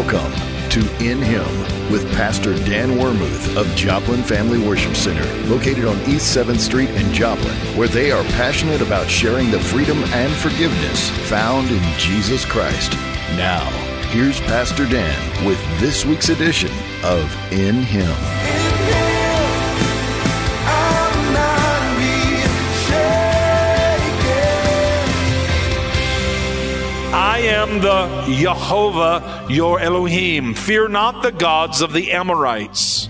Welcome to In Him with Pastor Dan Wermuth of Joplin Family Worship Center, located on East 7th Street in Joplin, where they are passionate about sharing the freedom and forgiveness found in Jesus Christ. Now, here's Pastor Dan with this week's edition of In Him. I am the Jehovah your Elohim. Fear not the gods of the Amorites,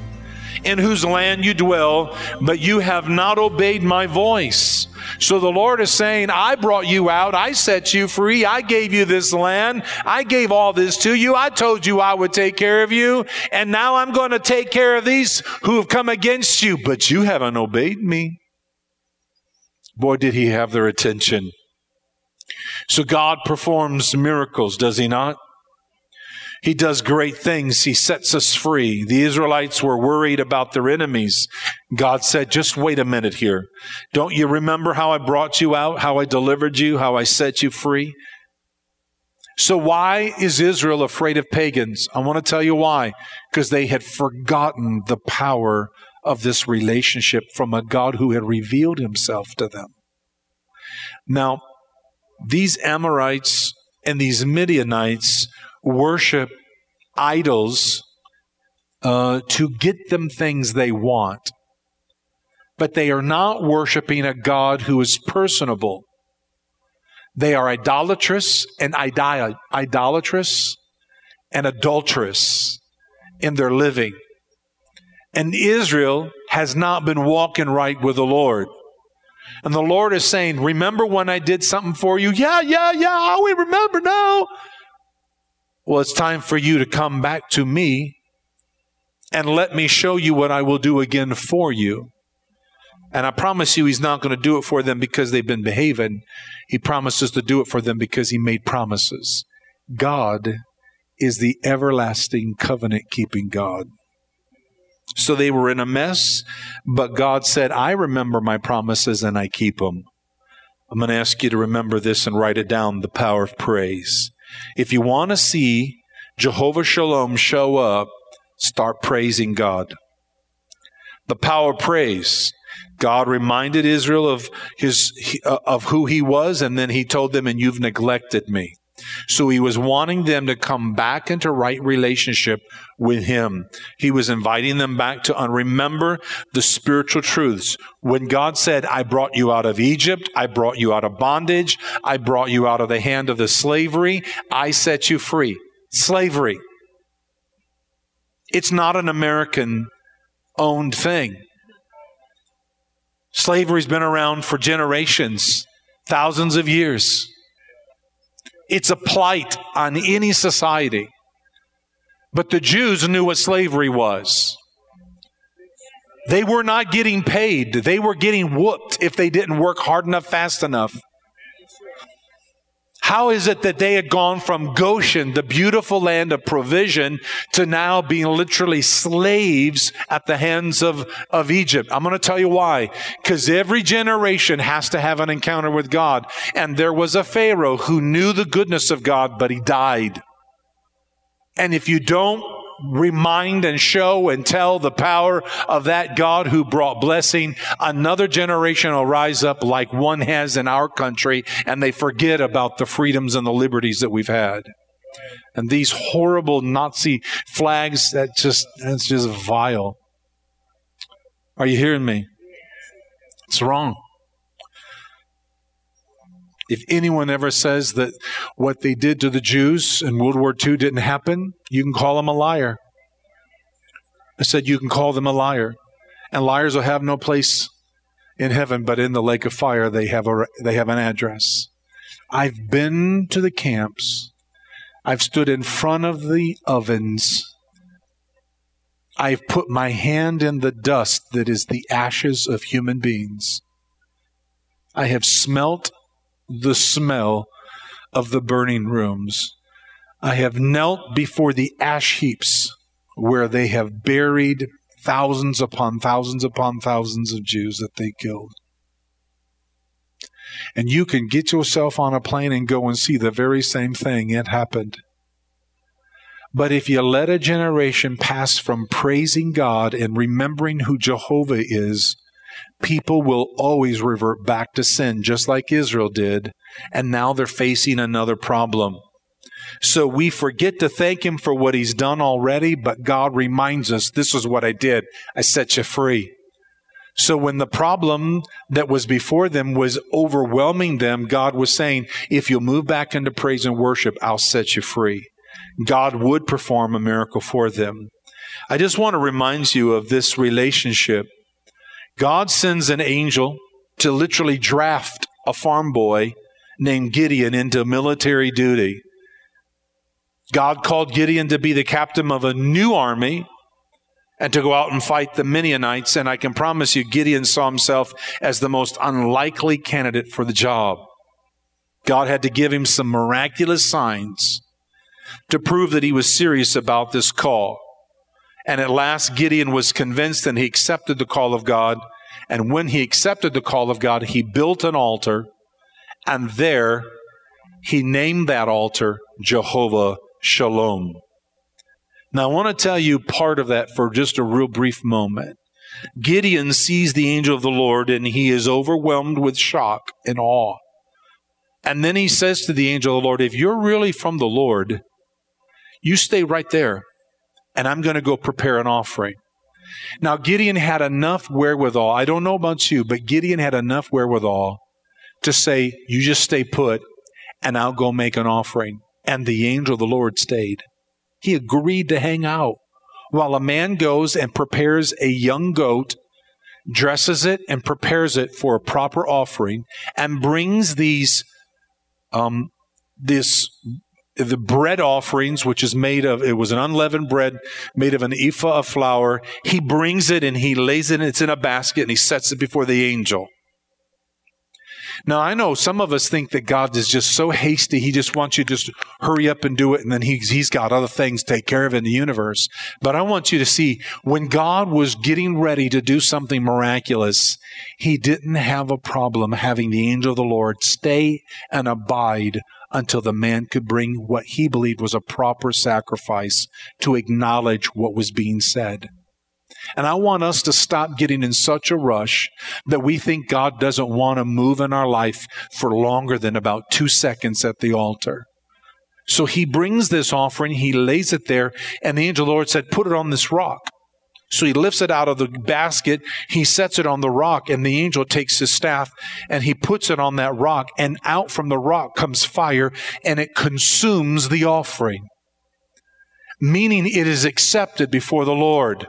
in whose land you dwell, but you have not obeyed my voice. So the Lord is saying, I brought you out. I set you free. I gave you this land. I gave all this to you. I told you I would take care of you. And now I'm going to take care of these who have come against you, but you haven't obeyed me. Boy, did he have their attention. So God performs miracles, does he not? He does great things. He sets us free. The Israelites were worried about their enemies. God said, just wait a minute here. Don't you remember how I brought you out, how I delivered you, how I set you free? So why is Israel afraid of pagans? I want to tell you why. Because they had forgotten the power of this relationship from a God who had revealed himself to them. Now, these Amorites and these Midianites worship idols uh, to get them things they want. But they are not worshiping a God who is personable. They are idolatrous and idol- idolatrous and adulterous in their living. And Israel has not been walking right with the Lord. And the Lord is saying, Remember when I did something for you? Yeah, yeah, yeah, we remember now. Well, it's time for you to come back to me and let me show you what I will do again for you. And I promise you, He's not going to do it for them because they've been behaving. He promises to do it for them because He made promises. God is the everlasting covenant keeping God. So they were in a mess, but God said, I remember my promises and I keep them. I'm going to ask you to remember this and write it down the power of praise. If you want to see Jehovah Shalom show up, start praising God. The power of praise. God reminded Israel of his uh, of who he was and then he told them and you've neglected me. So he was wanting them to come back into right relationship with him. He was inviting them back to remember the spiritual truths. When God said, I brought you out of Egypt, I brought you out of bondage, I brought you out of the hand of the slavery, I set you free. Slavery. It's not an American owned thing. Slavery's been around for generations, thousands of years. It's a plight on any society. But the Jews knew what slavery was. They were not getting paid. They were getting whooped if they didn't work hard enough, fast enough. How is it that they had gone from Goshen, the beautiful land of provision, to now being literally slaves at the hands of, of Egypt? I'm going to tell you why. Because every generation has to have an encounter with God. And there was a Pharaoh who knew the goodness of God, but he died. And if you don't remind and show and tell the power of that God who brought blessing, another generation will rise up like one has in our country and they forget about the freedoms and the liberties that we've had. And these horrible Nazi flags that just that's just vile. Are you hearing me? It's wrong. If anyone ever says that what they did to the Jews in World War II didn't happen, you can call them a liar. I said, You can call them a liar. And liars will have no place in heaven, but in the lake of fire, they have, a, they have an address. I've been to the camps. I've stood in front of the ovens. I've put my hand in the dust that is the ashes of human beings. I have smelt the smell of the burning rooms. I have knelt before the ash heaps where they have buried thousands upon thousands upon thousands of Jews that they killed. And you can get yourself on a plane and go and see the very same thing. It happened. But if you let a generation pass from praising God and remembering who Jehovah is, people will always revert back to sin, just like Israel did. And now they're facing another problem. So we forget to thank Him for what He's done already, but God reminds us, this is what I did. I set you free. So when the problem that was before them was overwhelming them, God was saying, if you'll move back into praise and worship, I'll set you free. God would perform a miracle for them. I just want to remind you of this relationship. God sends an angel to literally draft a farm boy named Gideon into military duty. God called Gideon to be the captain of a new army and to go out and fight the Midianites. And I can promise you, Gideon saw himself as the most unlikely candidate for the job. God had to give him some miraculous signs to prove that he was serious about this call. And at last, Gideon was convinced and he accepted the call of God. And when he accepted the call of God, he built an altar. And there, he named that altar Jehovah Shalom. Now, I want to tell you part of that for just a real brief moment. Gideon sees the angel of the Lord and he is overwhelmed with shock and awe. And then he says to the angel of the Lord, If you're really from the Lord, you stay right there, and I'm going to go prepare an offering. Now, Gideon had enough wherewithal. I don't know about you, but Gideon had enough wherewithal to say, You just stay put, and I'll go make an offering. And the angel of the Lord stayed. He agreed to hang out while a man goes and prepares a young goat, dresses it, and prepares it for a proper offering, and brings these um, this the bread offerings, which is made of, it was an unleavened bread made of an ephah of flour. He brings it and he lays it, it's in a basket and he sets it before the angel. Now, I know some of us think that God is just so hasty, he just wants you to just hurry up and do it, and then he's, he's got other things to take care of in the universe. But I want you to see, when God was getting ready to do something miraculous, he didn't have a problem having the angel of the Lord stay and abide until the man could bring what he believed was a proper sacrifice to acknowledge what was being said. And I want us to stop getting in such a rush that we think God doesn't want to move in our life for longer than about two seconds at the altar. So he brings this offering, he lays it there, and the angel of the Lord said, Put it on this rock. So he lifts it out of the basket, he sets it on the rock, and the angel takes his staff and he puts it on that rock, and out from the rock comes fire, and it consumes the offering, meaning it is accepted before the Lord.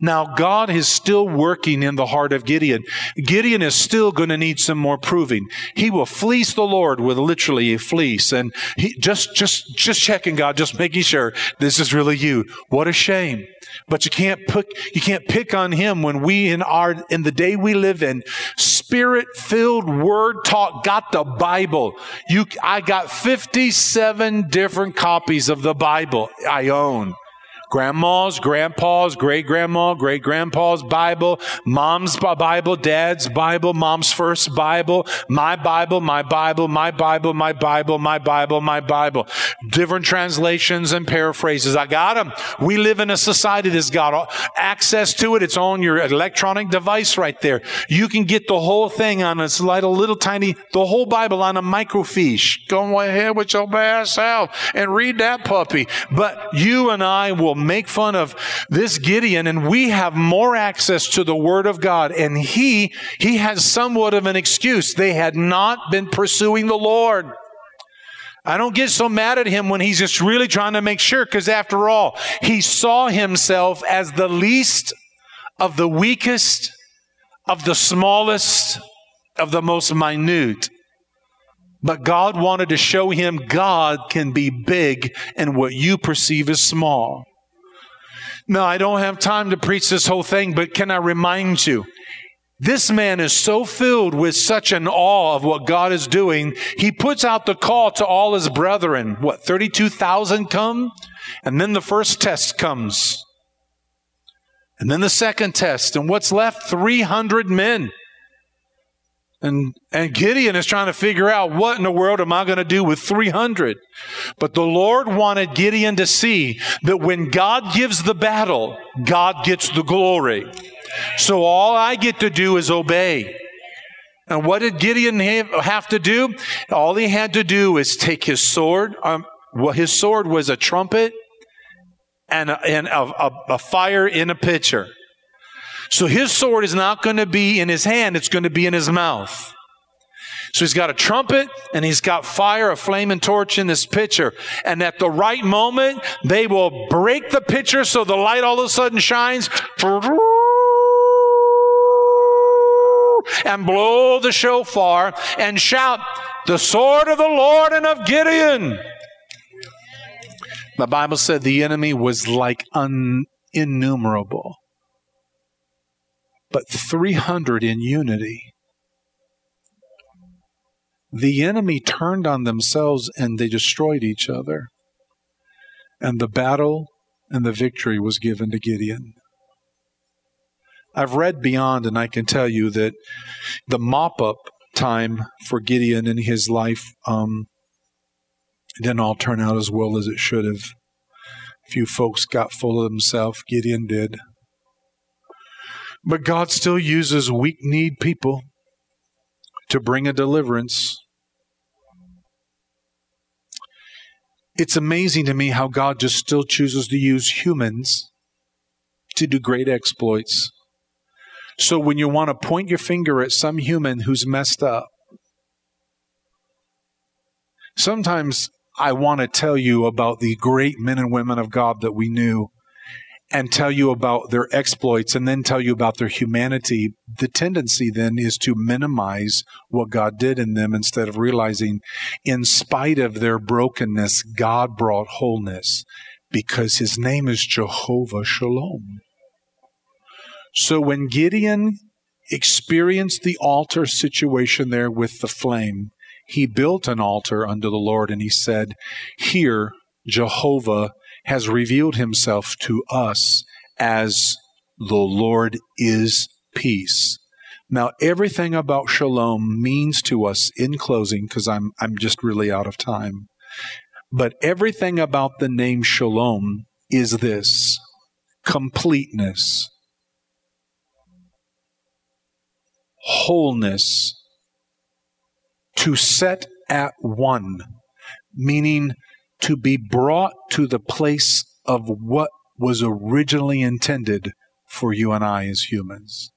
Now, God is still working in the heart of Gideon. Gideon is still going to need some more proving. He will fleece the Lord with literally a fleece. And he just, just, just checking God, just making sure this is really you. What a shame. But you can't pick, you can't pick on him when we in our, in the day we live in, spirit filled word talk got the Bible. You, I got 57 different copies of the Bible I own grandma's, grandpa's, great grandma, great grandpa's Bible, mom's Bible, dad's Bible, mom's first Bible, my Bible, my Bible, my Bible, my Bible, my Bible, my Bible. Different translations and paraphrases. I got them. We live in a society that's got access to it. It's on your electronic device right there. You can get the whole thing on a little, little tiny, the whole Bible on a microfiche. Go ahead with your bad self and read that puppy. But you and I will make fun of this Gideon and we have more access to the word of God and he, he has somewhat of an excuse. They had not been pursuing the Lord. I don't get so mad at him when he's just really trying to make sure because after all, he saw himself as the least of the weakest, of the smallest, of the most minute. But God wanted to show him God can be big and what you perceive as small. No, I don't have time to preach this whole thing, but can I remind you? This man is so filled with such an awe of what God is doing. He puts out the call to all his brethren. What, 32,000 come? And then the first test comes. And then the second test. And what's left? 300 men. And, and Gideon is trying to figure out what in the world am I going to do with 300? But the Lord wanted Gideon to see that when God gives the battle, God gets the glory. So all I get to do is obey. And what did Gideon have to do? All he had to do is take his sword. Um, well, his sword was a trumpet and, a, and a, a, a fire in a pitcher. So his sword is not going to be in his hand, it's going to be in his mouth. So he's got a trumpet and he's got fire, a flaming torch in this pitcher. And at the right moment, they will break the pitcher so the light all of a sudden shines and blow the shofar and shout, The sword of the Lord and of Gideon. The Bible said the enemy was like un- innumerable but 300 in unity. The enemy turned on themselves and they destroyed each other. And the battle and the victory was given to Gideon. I've read beyond, and I can tell you that the mop up time for Gideon in his life um, didn't all turn out as well as it should have. A few folks got full of themselves. Gideon did. But God still uses weak need people to bring a deliverance. It's amazing to me how God just still chooses to use humans to do great exploits. So when you want to point your finger at some human who's messed up, sometimes I want to tell you about the great men and women of God that we knew and tell you about their exploits and then tell you about their humanity, the tendency then is to minimize what God did in them instead of realizing, in spite of their brokenness, God brought wholeness because his name is Jehovah Shalom. So when Gideon experienced the altar situation there with the flame, he built an altar unto the Lord and he said, Here, Jehovah has revealed himself to us as the Lord is peace. Now, everything about shalom means to us in closing, because I'm, I'm just really out of time, but everything about the name shalom is this completeness, wholeness, to set at one, meaning to be brought to the place of what was originally intended for you and I as humans.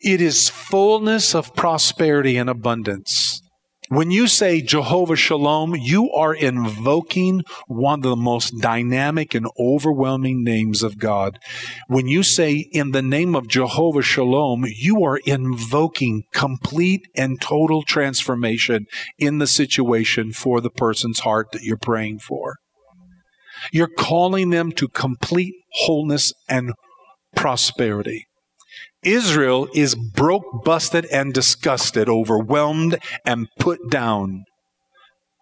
It is fullness of prosperity and abundance. When you say Jehovah Shalom, you are invoking one of the most dynamic and overwhelming names of God. When you say in the name of Jehovah Shalom, you are invoking complete and total transformation in the situation for the person's heart that you're praying for. You're calling them to complete wholeness and prosperity. Israel is broke, busted, and disgusted, overwhelmed, and put down.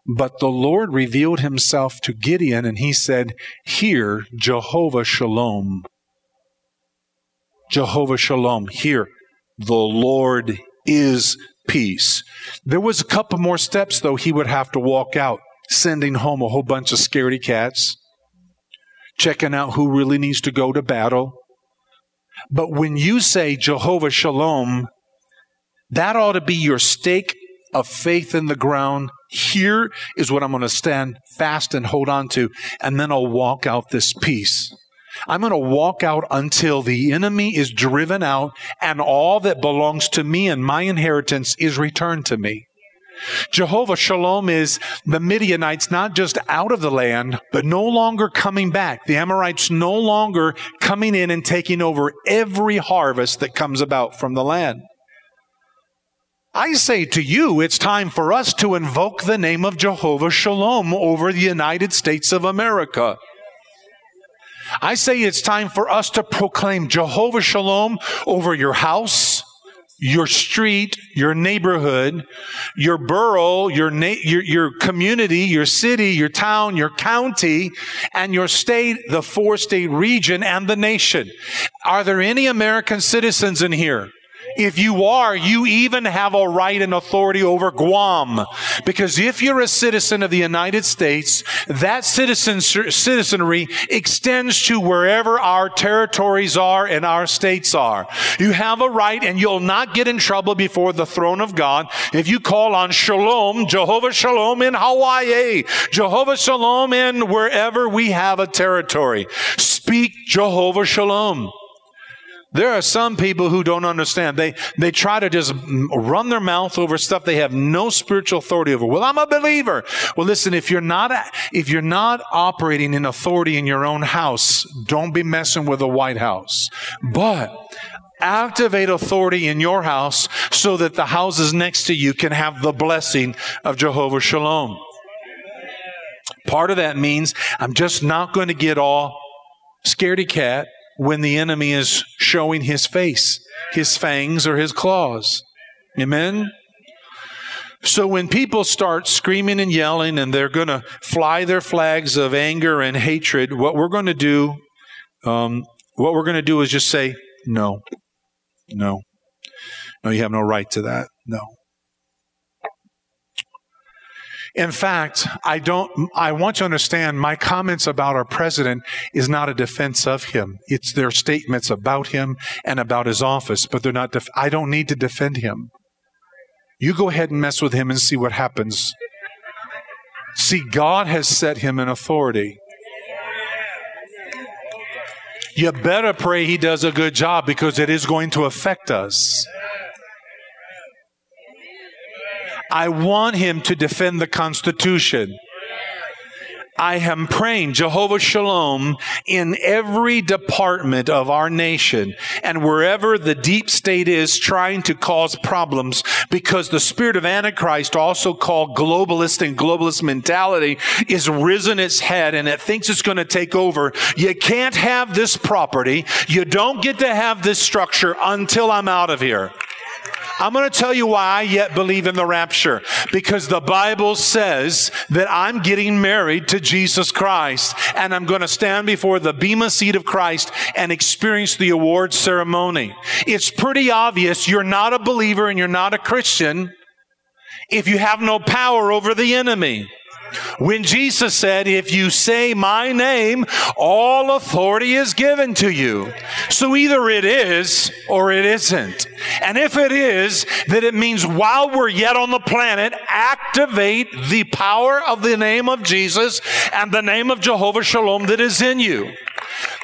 But the Lord revealed himself to Gideon, and he said, Hear Jehovah Shalom. Jehovah Shalom. Here, the Lord is peace. There was a couple more steps, though, he would have to walk out, sending home a whole bunch of scaredy cats, checking out who really needs to go to battle but when you say Jehovah Shalom, that ought to be your stake of faith in the ground. Here is what I'm going to stand fast and hold on to, and then I'll walk out this peace. I'm going to walk out until the enemy is driven out and all that belongs to me and my inheritance is returned to me. Jehovah Shalom is the Midianites not just out of the land, but no longer coming back. The Amorites no longer coming in and taking over every harvest that comes about from the land. I say to you, it's time for us to invoke the name of Jehovah Shalom over the United States of America. I say it's time for us to proclaim Jehovah Shalom over your house, your street, your neighborhood, your borough, your, na- your, your community, your city, your town, your county, and your state, the four state region, and the nation. Are there any American citizens in here? If you are, you even have a right and authority over Guam. Because if you're a citizen of the United States, that citizen, citizenry extends to wherever our territories are and our states are. You have a right and you'll not get in trouble before the throne of God if you call on Shalom, Jehovah Shalom in Hawaii, Jehovah Shalom in wherever we have a territory. Speak Jehovah Shalom. There are some people who don't understand. They, they try to just run their mouth over stuff they have no spiritual authority over. Well, I'm a believer. Well, listen, if you're not, if you're not operating in authority in your own house, don't be messing with the White House. But activate authority in your house so that the houses next to you can have the blessing of Jehovah Shalom. Part of that means I'm just not going to get all scaredy cat when the enemy is showing his face, his fangs, or his claws. Amen? So when people start screaming and yelling and they're going to fly their flags of anger and hatred, what we're going to do, um, what we're going to do is just say, no, no, no, you have no right to that. No. In fact, I don't, I want to understand my comments about our president is not a defense of him. It's their statements about him and about his office, but they're not, def- I don't need to defend him. You go ahead and mess with him and see what happens. See, God has set him in authority. You better pray he does a good job because it is going to affect us. I want him to defend the Constitution. I am praying Jehovah Shalom in every department of our nation and wherever the deep state is trying to cause problems because the spirit of Antichrist, also called globalist and globalist mentality, is risen its head and it thinks it's going to take over. You can't have this property. You don't get to have this structure until I'm out of here. I'm going to tell you why I yet believe in the rapture. Because the Bible says that I'm getting married to Jesus Christ and I'm going to stand before the Bema seat of Christ and experience the award ceremony. It's pretty obvious you're not a believer and you're not a Christian if you have no power over the enemy. When Jesus said, if you say my name, all authority is given to you. So either it is or it isn't. And if it is, then it means while we're yet on the planet, activate the power of the name of Jesus and the name of Jehovah Shalom that is in you.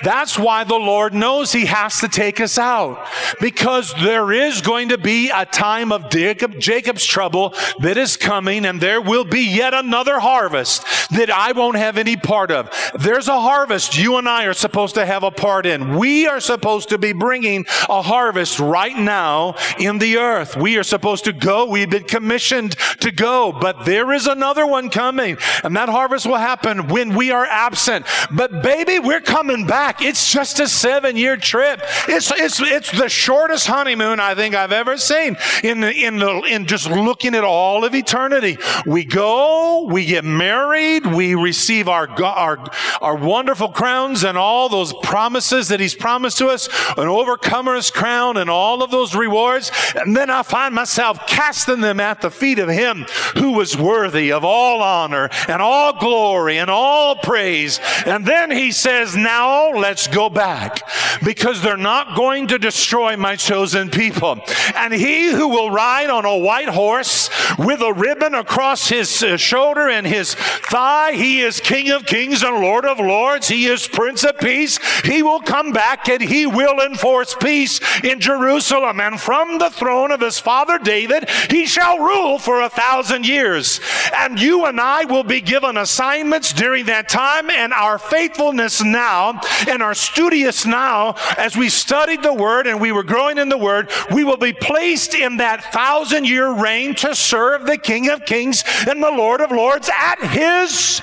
That's why the Lord knows He has to take us out. Because there is going to be a time of Jacob, Jacob's trouble that is coming, and there will be yet another harvest that I won't have any part of. There's a harvest you and I are supposed to have a part in. We are supposed to be bringing a harvest right now in the earth. We are supposed to go. We've been commissioned to go, but there is another one coming, and that harvest will happen when we are absent. But baby, we're coming back. It's just a seven year trip. It's, it's, it's the shortest honeymoon I think I've ever seen in, in, in just looking at all of eternity. We go, we get married, we receive our, our, our wonderful crowns and all those promises that He's promised to us, an overcomer's crown and all of those rewards. And then I find myself casting them at the feet of Him who was worthy of all honor and all glory and all praise. And then He says, Now let's go back because they're not going to destroy my chosen people. And he who will ride on a white horse with a ribbon across his uh, shoulder and his thigh, he is King of kings and Lord of lords. He is Prince of peace. He will come back and he will enforce peace in Jerusalem. And from the throne of his father David, he shall rule for a thousand years. And you and I will be given assignments during that time and our faithfulness now and our studious now as we studied the Word and we were growing in the Word, we will be placed in that thousand year reign to serve the King of Kings and the Lord of Lords at His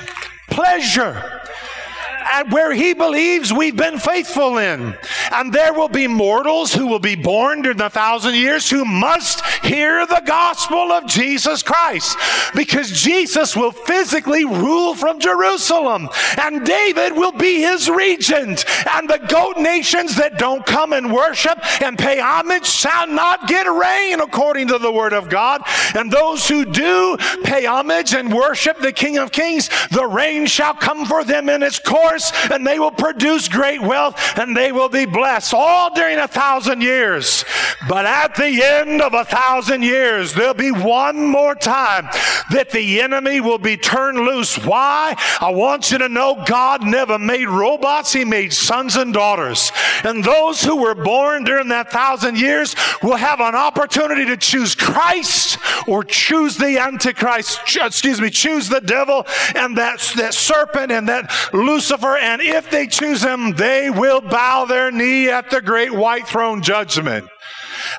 pleasure. At where he believes we've been faithful in. And there will be mortals who will be born during the thousand years who must hear the gospel of Jesus Christ because Jesus will physically rule from Jerusalem and David will be his regent and the goat nations that don't come and worship and pay homage shall not get rain according to the word of God. And those who do pay homage and worship the King of Kings, the rain shall come for them in its course and they will produce great wealth and they will be blessed all during a thousand years. But at the end of a thousand years, there'll be one more time that the enemy will be turned loose. Why? I want you to know God never made robots. He made sons and daughters. And those who were born during that thousand years will have an opportunity to choose Christ or choose the Antichrist, excuse me, choose the devil and that, that serpent and that Lucifer. And if they choose him, they will bow their knee at the great white throne judgment.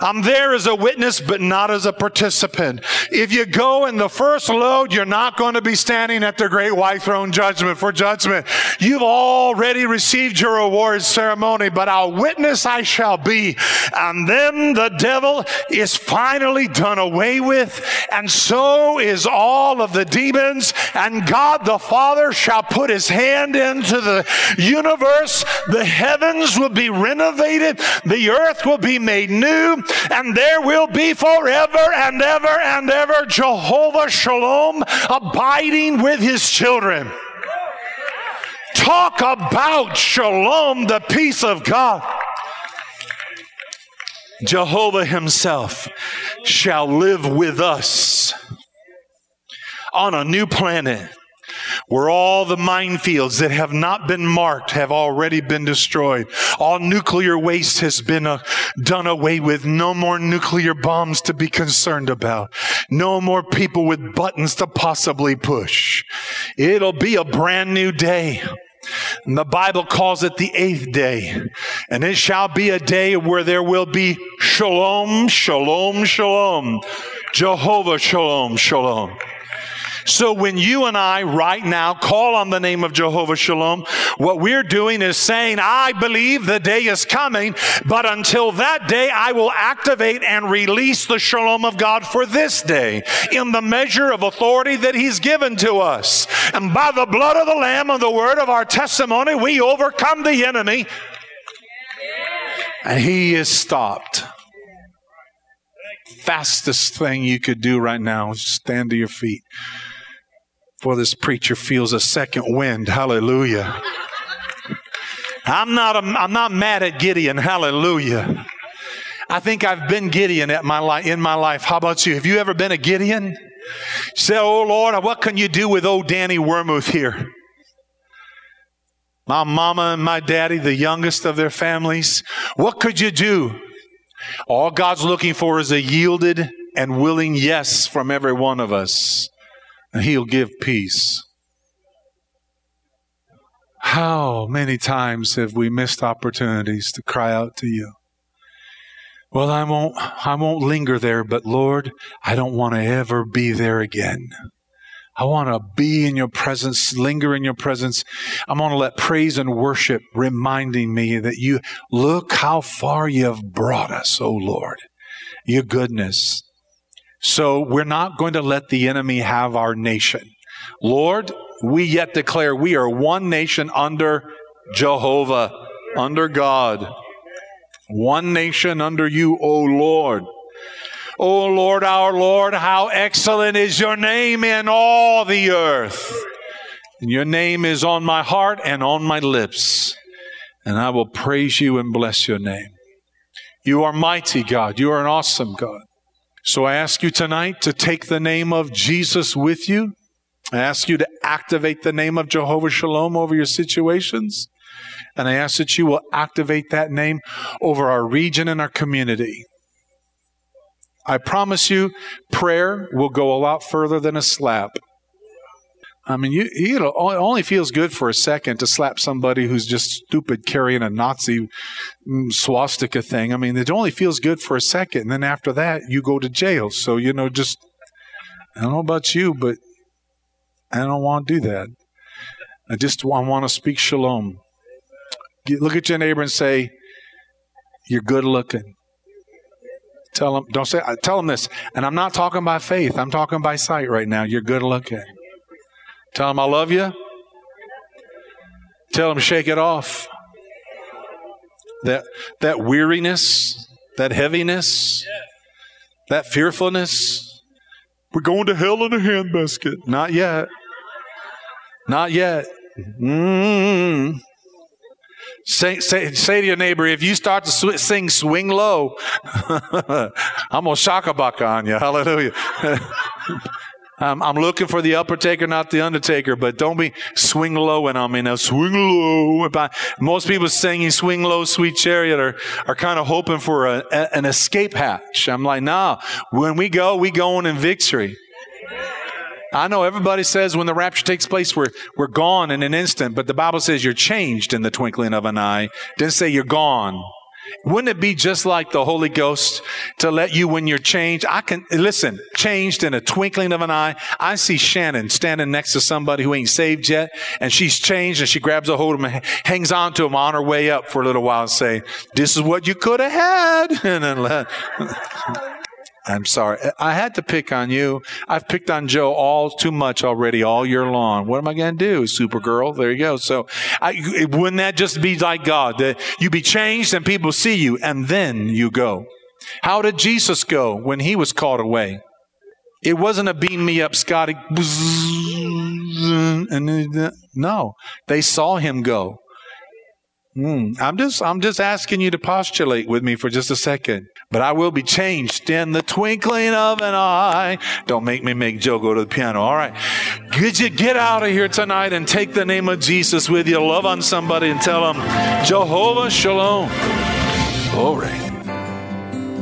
I'm there as a witness, but not as a participant. If you go in the first load, you're not going to be standing at the great white throne judgment for judgment. You've already received your awards ceremony, but a witness I shall be. And then the devil is finally done away with, and so is all of the demons, and God the Father shall put his hand into the universe. The heavens will be renovated, the earth will be made new, and there will be forever and ever and ever Jehovah Shalom abiding with his children. Talk about shalom, the peace of God. Jehovah himself shall live with us on a new planet where all the minefields that have not been marked have already been destroyed. All nuclear waste has been uh, done away with. No more nuclear bombs to be concerned about. No more people with buttons to possibly push. It'll be a brand new day. And the Bible calls it the eighth day. And it shall be a day where there will be shalom, shalom, shalom. Jehovah shalom, shalom. So when you and I right now call on the name of Jehovah Shalom, what we're doing is saying, I believe the day is coming, but until that day, I will activate and release the Shalom of God for this day in the measure of authority that He's given to us. And by the blood of the Lamb and the word of our testimony, we overcome the enemy. And He is stopped fastest thing you could do right now is stand to your feet for this preacher feels a second wind. Hallelujah. I'm not, a, I'm not mad at Gideon. Hallelujah. I think I've been Gideon at my li- in my life. How about you? Have you ever been a Gideon? say, Oh Lord, what can you do with old Danny Wermuth here? My mama and my daddy, the youngest of their families. What could you do? All God's looking for is a yielded and willing yes from every one of us and He'll give peace. How many times have we missed opportunities to cry out to you? Well, I won't, I won't linger there, but Lord, I don't want to ever be there again. I want to be in your presence, linger in your presence. I'm going to let praise and worship reminding me that you look how far you've brought us, oh Lord. Your goodness, so we're not going to let the enemy have our nation. Lord, we yet declare we are one nation under Jehovah, under God. One nation under you, O Lord. O Lord, our Lord, how excellent is your name in all the earth. And your name is on my heart and on my lips. And I will praise you and bless your name. You are mighty God. You are an awesome God. So I ask you tonight to take the name of Jesus with you. I ask you to activate the name of Jehovah Shalom over your situations. And I ask that you will activate that name over our region and our community. I promise you, prayer will go a lot further than a slap. I mean, you, you know, it only feels good for a second to slap somebody who's just stupid carrying a Nazi mm, swastika thing. I mean, it only feels good for a second. And then after that, you go to jail. So, you know, just, I don't know about you, but I don't want to do that. I just I want to speak shalom. Look at your neighbor and say, "You're good looking." Tell them, don't say, tell them this. And I'm not talking by faith. I'm talking by sight right now. You're good looking. Tell them I love you. Tell them shake it off. That that weariness, that heaviness, that fearfulness. We're going to hell in a handbasket. Not yet. Not yet. Mm. Say, say, say to your neighbor, if you start to sw- sing swing low, I'm going to shock a buck on you. Hallelujah. I'm, I'm, looking for the upper taker, not the undertaker, but don't be swing low and on me now. Swing low. Most people singing swing low, sweet chariot are, are kind of hoping for a, a, an escape hatch. I'm like, nah, when we go, we going in victory. I know everybody says when the rapture takes place, we're, we're gone in an instant, but the Bible says you're changed in the twinkling of an eye. Didn't say you're gone. Wouldn't it be just like the Holy Ghost to let you when you're changed? I can, listen, changed in a twinkling of an eye. I see Shannon standing next to somebody who ain't saved yet, and she's changed and she grabs a hold of him, hangs on to him on her way up for a little while and say, this is what you could have had. I'm sorry. I had to pick on you. I've picked on Joe all too much already all year long. What am I going to do, Supergirl? There you go. So I, wouldn't that just be like God that you be changed and people see you and then you go? How did Jesus go when he was called away? It wasn't a beam me up, Scotty. No, they saw him go. Mm, I'm just I'm just asking you to postulate with me for just a second. But I will be changed in the twinkling of an eye. Don't make me make Joe go to the piano. All right. Could you get out of here tonight and take the name of Jesus with you? Love on somebody and tell them, Jehovah Shalom. Glory.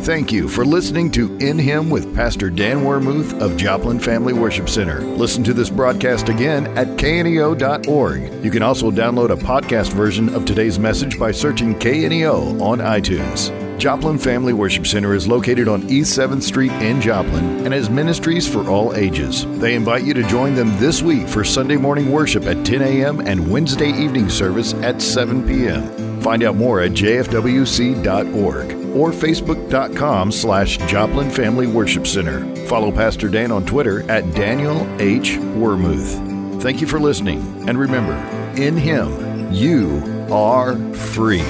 Thank you for listening to In Him with Pastor Dan Wermuth of Joplin Family Worship Center. Listen to this broadcast again at kneo.org. You can also download a podcast version of today's message by searching KNEO on iTunes. Joplin Family Worship Center is located on East 7th Street in Joplin and has ministries for all ages. They invite you to join them this week for Sunday morning worship at 10 a.m. and Wednesday evening service at 7 p.m. Find out more at jfwc.org or facebook.com slash Joplin Family Worship Center. Follow Pastor Dan on Twitter at Daniel H. Wermuth. Thank you for listening, and remember, in Him, you are free.